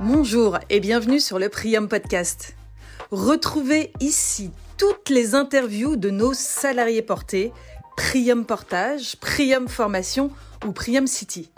Bonjour et bienvenue sur le Prium Podcast. Retrouvez ici toutes les interviews de nos salariés portés, Prium Portage, Prium Formation ou Prium City.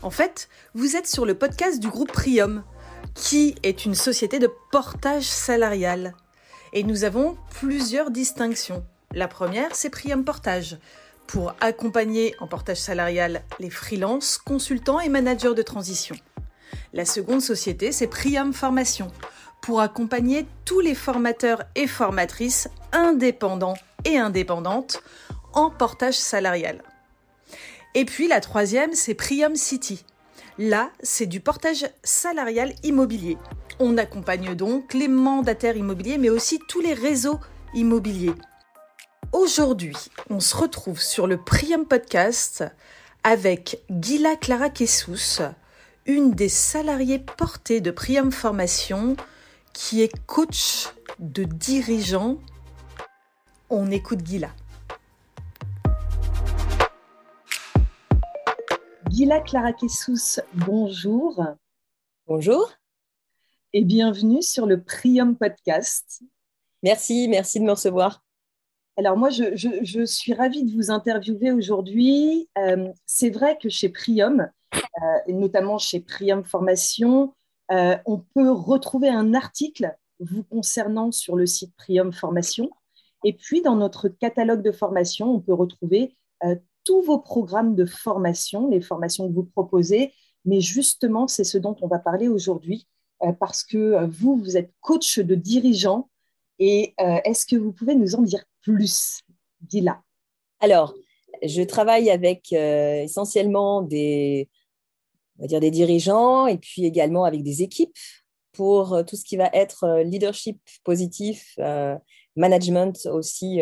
En fait, vous êtes sur le podcast du groupe Prium, qui est une société de portage salarial. Et nous avons plusieurs distinctions. La première, c'est Prium Portage, pour accompagner en portage salarial les freelances, consultants et managers de transition. La seconde société, c'est Priam Formation, pour accompagner tous les formateurs et formatrices indépendants et indépendantes en portage salarial. Et puis la troisième, c'est Priam City. Là, c'est du portage salarial immobilier. On accompagne donc les mandataires immobiliers, mais aussi tous les réseaux immobiliers. Aujourd'hui, on se retrouve sur le Priam Podcast avec Gila Clara Kessous, une des salariées portées de Priam Formation, qui est coach de dirigeants. On écoute Gila. Gila Clara Kessous, bonjour. Bonjour. Et bienvenue sur le Priam Podcast. Merci, merci de me recevoir. Alors moi, je, suis ravie de vous interviewer aujourd'hui. Euh, c'est vrai que chez Prium, euh, et notamment chez Prium Formation, euh, on peut retrouver un article vous concernant sur le site Prium Formation. Et puis, dans notre catalogue de formation, on peut retrouver tous vos programmes de formation, les formations que vous proposez. Mais justement, c'est ce dont on va parler aujourd'hui, parce que vous, vous êtes coach de dirigeants. Et est-ce que vous pouvez nous en dire plus, Gila? Alors, je travaille avec euh, essentiellement des, on va dire des dirigeants et puis également avec des équipes pour euh, tout ce qui va être euh, leadership positif, management aussi,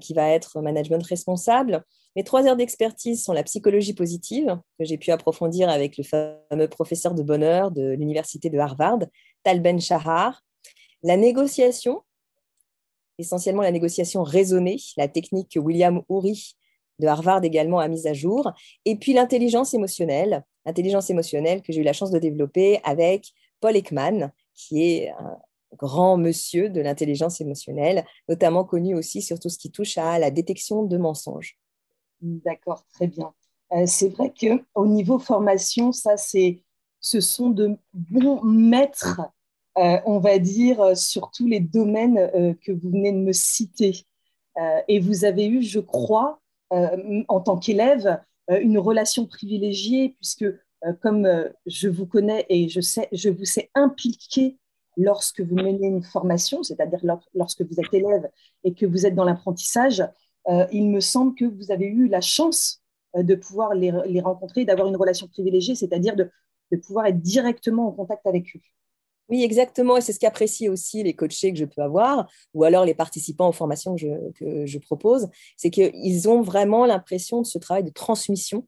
qui va être management responsable. Mes trois heures d'expertise sont la psychologie positive, que j'ai pu approfondir avec le fameux professeur de bonheur de l'université de Harvard, Tal Ben Shahar, la négociation, essentiellement la négociation raisonnée, la technique que William Ury de Harvard également a mise à jour, et puis l'intelligence émotionnelle, intelligence émotionnelle que j'ai eu la chance de développer avec Paul Ekman, qui est un grand monsieur de l'intelligence émotionnelle, notamment connu aussi sur tout ce qui touche à la détection de mensonges. D'accord, très bien. Euh, c'est vrai que au niveau formation, ça c'est, ce sont de bons maîtres euh, on va dire, sur tous les domaines euh, que vous venez de me citer. et vous avez eu, je crois, en tant qu'élève, une relation privilégiée, puisque comme je vous connais et je, sais, je vous sais impliqué lorsque vous menez une formation, c'est-à-dire lorsque vous êtes élève et que vous êtes dans l'apprentissage, il me semble que vous avez eu la chance de pouvoir les, rencontrer, d'avoir une relation privilégiée, c'est-à-dire de, pouvoir être directement en contact avec eux. Oui, exactement. Et c'est ce qu'apprécient aussi les coachés que je peux avoir, ou alors les participants aux formations que je, propose, c'est qu'ils ont vraiment l'impression de ce travail de transmission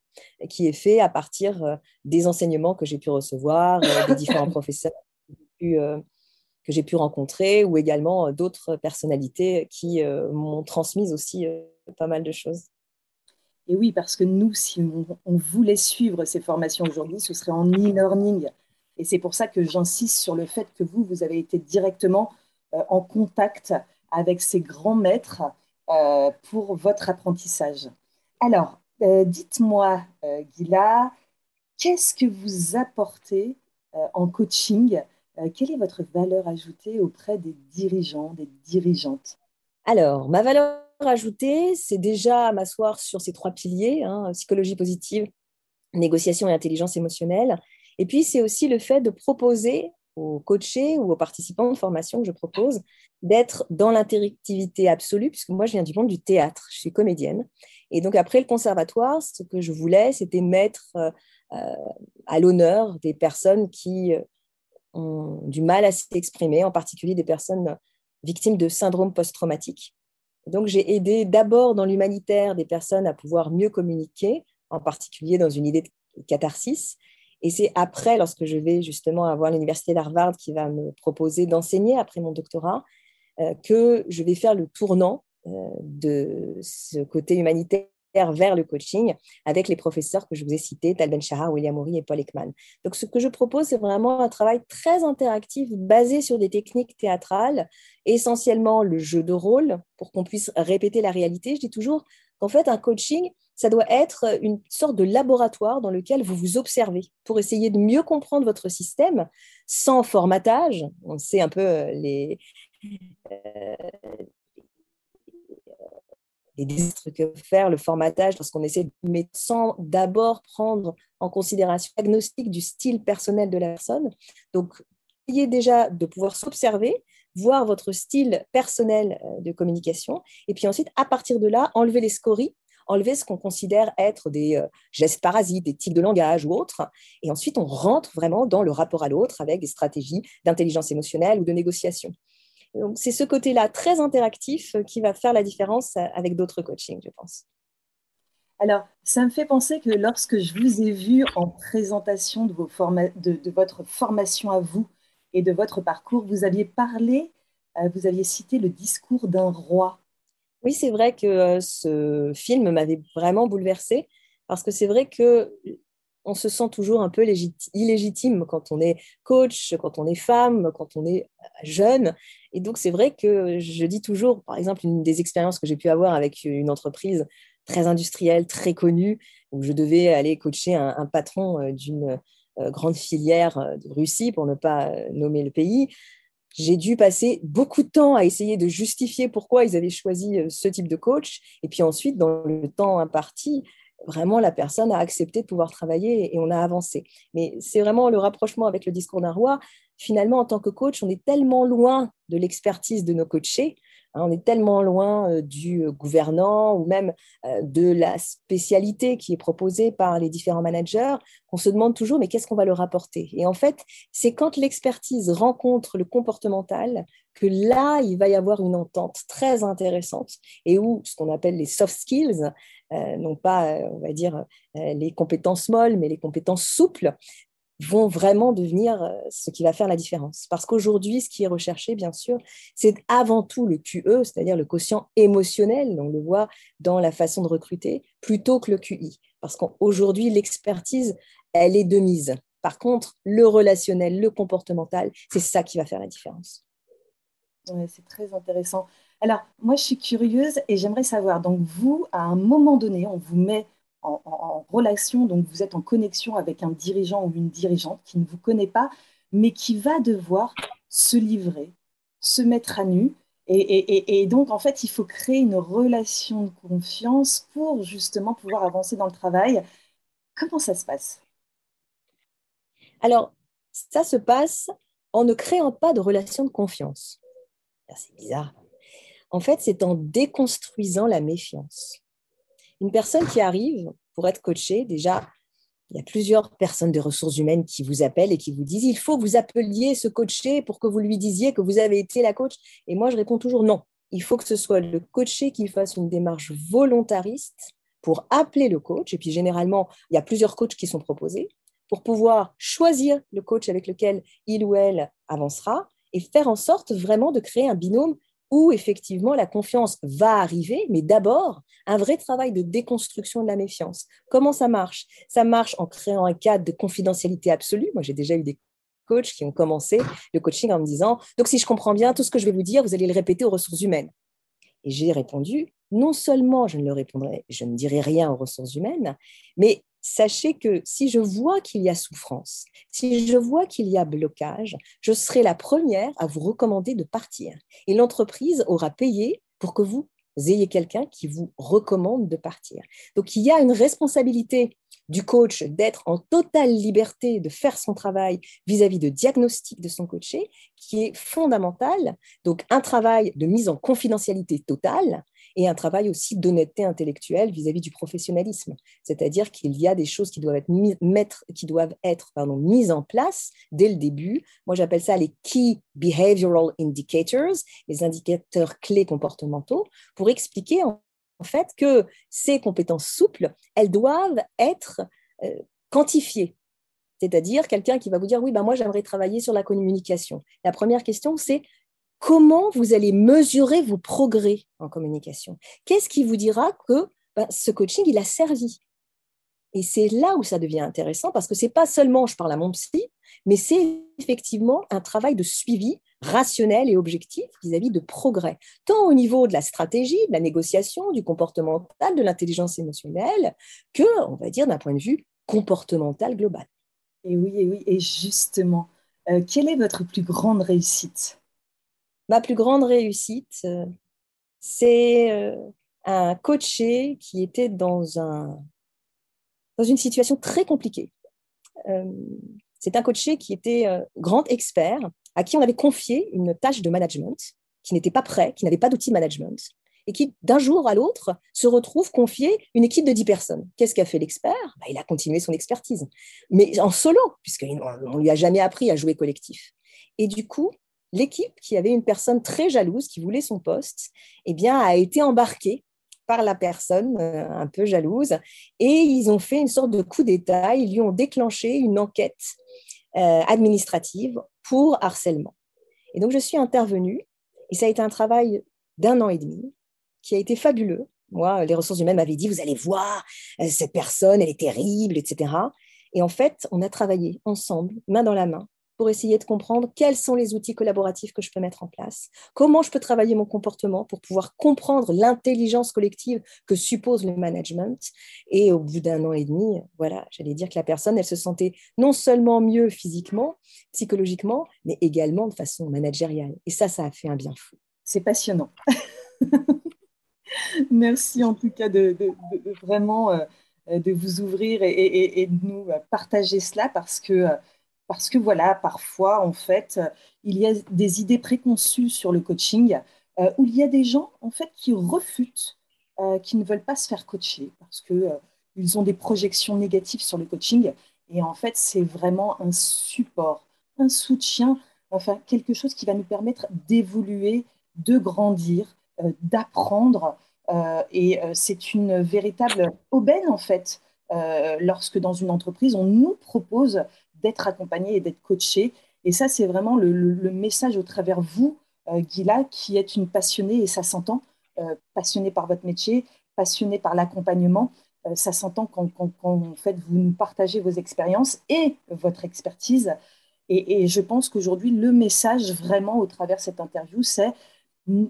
qui est fait à partir euh, des enseignements que j'ai pu recevoir, euh, des différents professeurs euh, que j'ai pu rencontrer, ou également d'autres personnalités qui m'ont transmis aussi pas mal de choses. Et oui, parce que nous, si on voulait suivre ces formations aujourd'hui, ce serait en e-learning et c'est pour ça que j'insiste sur le fait que vous, vous avez été directement euh, en contact avec ces grands maîtres euh, pour votre apprentissage. Alors, euh, dites-moi, Gila, qu'est-ce que vous apportez en coaching Quelle est votre valeur ajoutée auprès des dirigeants, des dirigeantes? Alors, ma valeur ajoutée, c'est déjà m'asseoir sur ces trois piliers, hein, psychologie positive, négociation et intelligence émotionnelle, et puis, c'est aussi le fait de proposer aux coachés ou aux participants de formation que je propose d'être dans l'interactivité absolue, puisque moi, je viens du monde du théâtre, je suis comédienne. Et donc, après le conservatoire, ce que je voulais, c'était mettre euh, à l'honneur des personnes qui euh, ont du mal à s'exprimer, en particulier des personnes victimes de syndrome post-traumatique. Donc, j'ai aidé d'abord dans l'humanitaire des personnes à pouvoir mieux communiquer, en particulier dans une idée de catharsis, et c'est après, lorsque je vais justement avoir l'université d'Harvard qui va me proposer d'enseigner après mon doctorat, euh, que je vais faire le tournant euh, de ce côté humanitaire vers le coaching avec les professeurs que je vous ai cités, Tal Ben Shahar, William Moury et Paul Ekman. Donc, ce que je propose, c'est vraiment un travail très interactif basé sur des techniques théâtrales, essentiellement le jeu de rôle pour qu'on puisse répéter la réalité. Je dis toujours qu'en fait, un coaching, ça doit être une sorte de laboratoire dans lequel vous vous observez pour essayer de mieux comprendre votre système sans formatage. On sait un peu euh, les, euh, les désastres que faire le formatage lorsqu'on essaie de sans d'abord prendre en considération le diagnostic du style personnel de la personne. Donc, essayez déjà de pouvoir s'observer, voir votre style personnel euh, de communication, et puis ensuite, à partir de là, enlever les scories enlever ce qu'on considère être des euh, gestes parasites, des types de langage ou autres. Et ensuite, on rentre vraiment dans le rapport à l'autre avec des stratégies d'intelligence émotionnelle ou de négociation. Donc, c'est ce côté-là très interactif euh, qui va faire la différence euh, avec d'autres coachings, je pense. Alors, ça me fait penser que lorsque je vous ai vu en présentation de, vos de, votre formation à vous et de votre parcours, vous aviez parlé, vous aviez cité le discours d'un roi. Oui, c'est vrai que euh, ce film m'avait vraiment bouleversée parce que c'est vrai que on se sent toujours un peu illégitime quand on est coach, quand on est femme, quand on est euh, jeune. Et donc, c'est vrai que je dis toujours, par exemple, une des expériences que j'ai pu avoir avec une entreprise très industrielle, très connue, où je devais aller coacher un patron euh, d'une grande filière de Russie, pour ne pas nommer le pays j'ai dû passer beaucoup de temps à essayer de justifier pourquoi ils avaient choisi euh, ce type de coach. Et puis ensuite, dans le temps imparti, vraiment, la personne a accepté de pouvoir travailler et on a avancé. Mais c'est vraiment le rapprochement avec le discours d'un roi. Finalement, en tant que coach, on est tellement loin de l'expertise de nos coachés on est tellement loin euh, du euh, gouvernant ou même euh, de la spécialité qui est proposée par les différents managers qu'on se demande toujours mais qu'est-ce qu'on va leur apporter? Et en fait, c'est quand l'expertise rencontre le comportemental que là, il va y avoir une entente très intéressante et où ce qu'on appelle les soft skills, non pas, on va dire, les compétences molles, mais les compétences souples, vont vraiment devenir euh, ce qui va faire la différence. Parce qu'aujourd'hui, ce qui est recherché, bien sûr, c'est avant tout le QE, c'est-à-dire le quotient émotionnel, on le voit dans la façon de recruter, plutôt que le QI. Parce qu'aujourd'hui, l'expertise, elle est de mise. Par contre, le relationnel, le comportemental, c'est ça qui va faire la différence. c'est très intéressant. Alors, moi, je suis curieuse et j'aimerais savoir, donc vous, à un moment donné, on vous met en, relation, donc vous êtes en connexion avec un dirigeant ou une dirigeante qui ne vous connaît pas, mais qui va devoir se livrer, se mettre à nu. Et, donc, en fait, il faut créer une relation de confiance pour justement pouvoir avancer dans le travail. Comment ça se passe? Alors, ça se passe en ne créant pas de relation de confiance. C'est bizarre. En fait, c'est en déconstruisant la méfiance. Une personne qui arrive pour être coachée, déjà, il y a plusieurs personnes de ressources humaines qui vous appellent et qui vous disent il faut que vous appeliez ce coaché pour que vous lui disiez que vous avez été la coach. Et moi, je réponds toujours non. Il faut que ce soit le coaché qui fasse une démarche volontariste pour appeler le coach. Et puis, généralement, il y a plusieurs coachs qui sont proposés pour pouvoir choisir le coach avec lequel il ou elle avancera et faire en sorte vraiment de créer un binôme où effectivement la confiance va arriver, mais d'abord un vrai travail de déconstruction de la méfiance. Comment ça marche? Ça marche en créant un cadre de confidentialité absolue. Moi, j'ai déjà eu des coachs qui ont commencé le coaching en me disant, donc si je comprends bien, tout ce que je vais vous dire, vous allez le répéter aux ressources humaines. Et j'ai répondu, non seulement je ne le répondrai, je ne dirai rien aux ressources humaines, mais sachez que si je vois qu'il y a souffrance, si je vois qu'il y a blocage, je serai la première à vous recommander de partir. Et l'entreprise aura payé pour que vous ayez quelqu'un qui vous recommande de partir. Donc il y a une responsabilité du coach d'être en totale liberté de faire son travail vis-à-vis de diagnostic de son coaché qui est fondamental. Donc un travail de mise en confidentialité totale et un travail aussi d'honnêteté intellectuelle vis-à-vis du professionnalisme. C'est-à-dire qu'il y a des choses qui doivent être, mettre, qui doivent être pardon, mises en place dès le début. Moi, j'appelle ça les Key Behavioral Indicators, les indicateurs clés comportementaux, pour expliquer en, fait que ces compétences souples, elles doivent être euh, quantifiées. C'est-à-dire quelqu'un qui va vous dire, oui, ben moi j'aimerais travailler sur la communication. La première question, c'est comment vous allez mesurer vos progrès en communication? Qu'est-ce qui vous dira que ben, ce coaching, il a servi? Et c'est là où ça devient intéressant parce que c'est pas seulement je parle à mon psy, mais c'est effectivement un travail de suivi rationnel et objectif vis-à-vis de progrès, tant au niveau de la stratégie, de la négociation, du comportemental, de l'intelligence émotionnelle, que, on va dire, d'un point de vue comportemental global. Et oui, et oui, et justement, euh, quelle est votre plus grande réussite? Ma plus grande réussite, euh, c'est euh, un coaché qui était dans, un, dans une situation très compliquée. c'est un coaché qui était grand expert à qui on avait confié une tâche de management, qui n'était pas prêt, qui n'avait pas d'outil management, et qui, d'un jour à l'autre, se retrouve confié une équipe de 10 personnes. Qu'est-ce qu'a fait l'expert? Bah, Il a continué son expertise, mais en solo, puisqu'on ne lui a jamais appris à jouer collectif. Et du coup, l'équipe, qui avait une personne très jalouse, qui voulait son poste, eh bien, a été embarquée par la personne euh, un peu jalouse, et ils ont fait une sorte de coup d'État, ils lui ont déclenché une enquête euh, administrative pour harcèlement. Et donc, je suis intervenue, et ça a été un travail d'un an et demi, qui a été fabuleux. Moi, les ressources humaines m'avaient dit, vous allez voir, euh, cette personne, elle est terrible, etc. Et en fait, on a travaillé ensemble, main dans la main, pour essayer de comprendre quels sont les outils collaboratifs que je peux mettre en place, comment je peux travailler mon comportement pour pouvoir comprendre l'intelligence collective que suppose le management. Et au bout d'un an et demi, voilà, j'allais dire que la personne, elle se sentait non seulement mieux physiquement, psychologiquement, mais également de façon managériale. Et ça, ça a fait un bien fou. C'est passionnant. Merci en tout cas de, vraiment euh, de vous ouvrir et, et, de nous partager cela parce que parce que voilà, parfois, en fait, il y a des idées préconçues sur le coaching, euh, où il y a des gens, en fait, qui refutent, euh, qui ne veulent pas se faire coacher, parce qu'ils euh, ont des projections négatives sur le coaching. Et en fait, c'est vraiment un support, un soutien, enfin, quelque chose qui va nous permettre d'évoluer, de grandir, d'apprendre. et c'est une véritable aubaine, en fait, lorsque dans une entreprise, on nous propose d'être accompagné et d'être coaché. Et ça, c'est vraiment le, message au travers vous, euh, Gila, qui êtes une passionnée, et ça s'entend, euh, passionnée par votre métier, passionnée par l'accompagnement. Euh, ça s'entend quand, quand, en fait, vous nous partagez vos expériences et votre expertise. Et, je pense qu'aujourd'hui, le message vraiment au travers de cette interview, c'est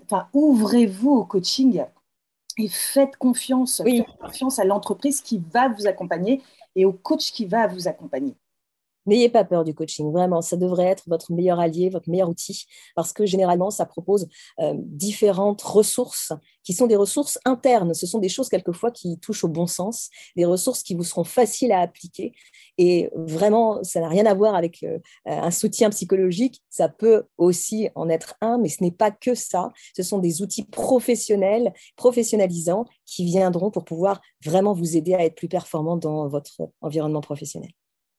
enfin, ouvrez-vous au coaching et faites confiance, faites confiance à l'entreprise qui va vous accompagner et au coach qui va vous accompagner. N'ayez pas peur du coaching, vraiment, ça devrait être votre meilleur allié, votre meilleur outil, parce que généralement, ça propose euh, différentes ressources qui sont des ressources internes. Ce sont des choses quelquefois qui touchent au bon sens, des ressources qui vous seront faciles à appliquer. Et vraiment, ça n'a rien à voir avec euh, un soutien psychologique. Ça peut aussi en être un, mais ce n'est pas que ça. Ce sont des outils professionnels, professionnalisants, qui viendront pour pouvoir vraiment vous aider à être plus performant dans votre environnement professionnel.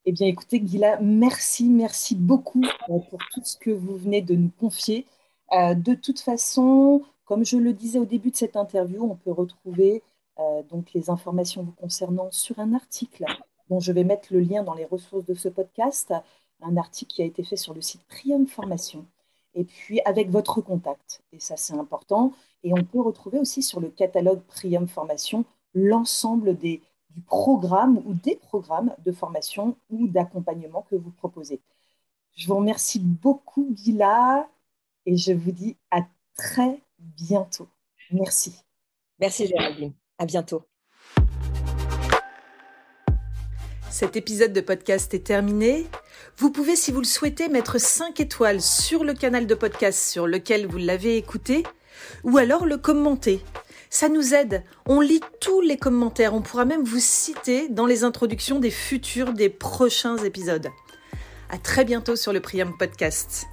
Eh bien, écoutez, Gila, merci, merci beaucoup euh, pour tout ce que vous venez de nous confier. Euh, de toute façon, comme je le disais au début de cette interview, on peut retrouver euh, donc les informations vous concernant sur un article dont je vais mettre le lien dans les ressources de ce podcast, un article qui a été fait sur le site Prium Formation, et puis avec votre contact. Et ça, c'est important. Et on peut retrouver aussi sur le catalogue Prium Formation l'ensemble des du programme ou des programmes de formation ou d'accompagnement que vous proposez. Je vous remercie beaucoup, Gila, et je vous dis à très bientôt. Merci. Merci, Géraldine. À bientôt. Cet épisode de podcast est terminé. Vous pouvez, si vous le souhaitez, mettre 5 étoiles sur le canal de podcast sur lequel vous l'avez écouté, ou alors le commenter. Ça nous aide. On lit tous les commentaires. On pourra même vous citer dans les introductions des futurs, des prochains épisodes. À très bientôt sur le Priam Podcast.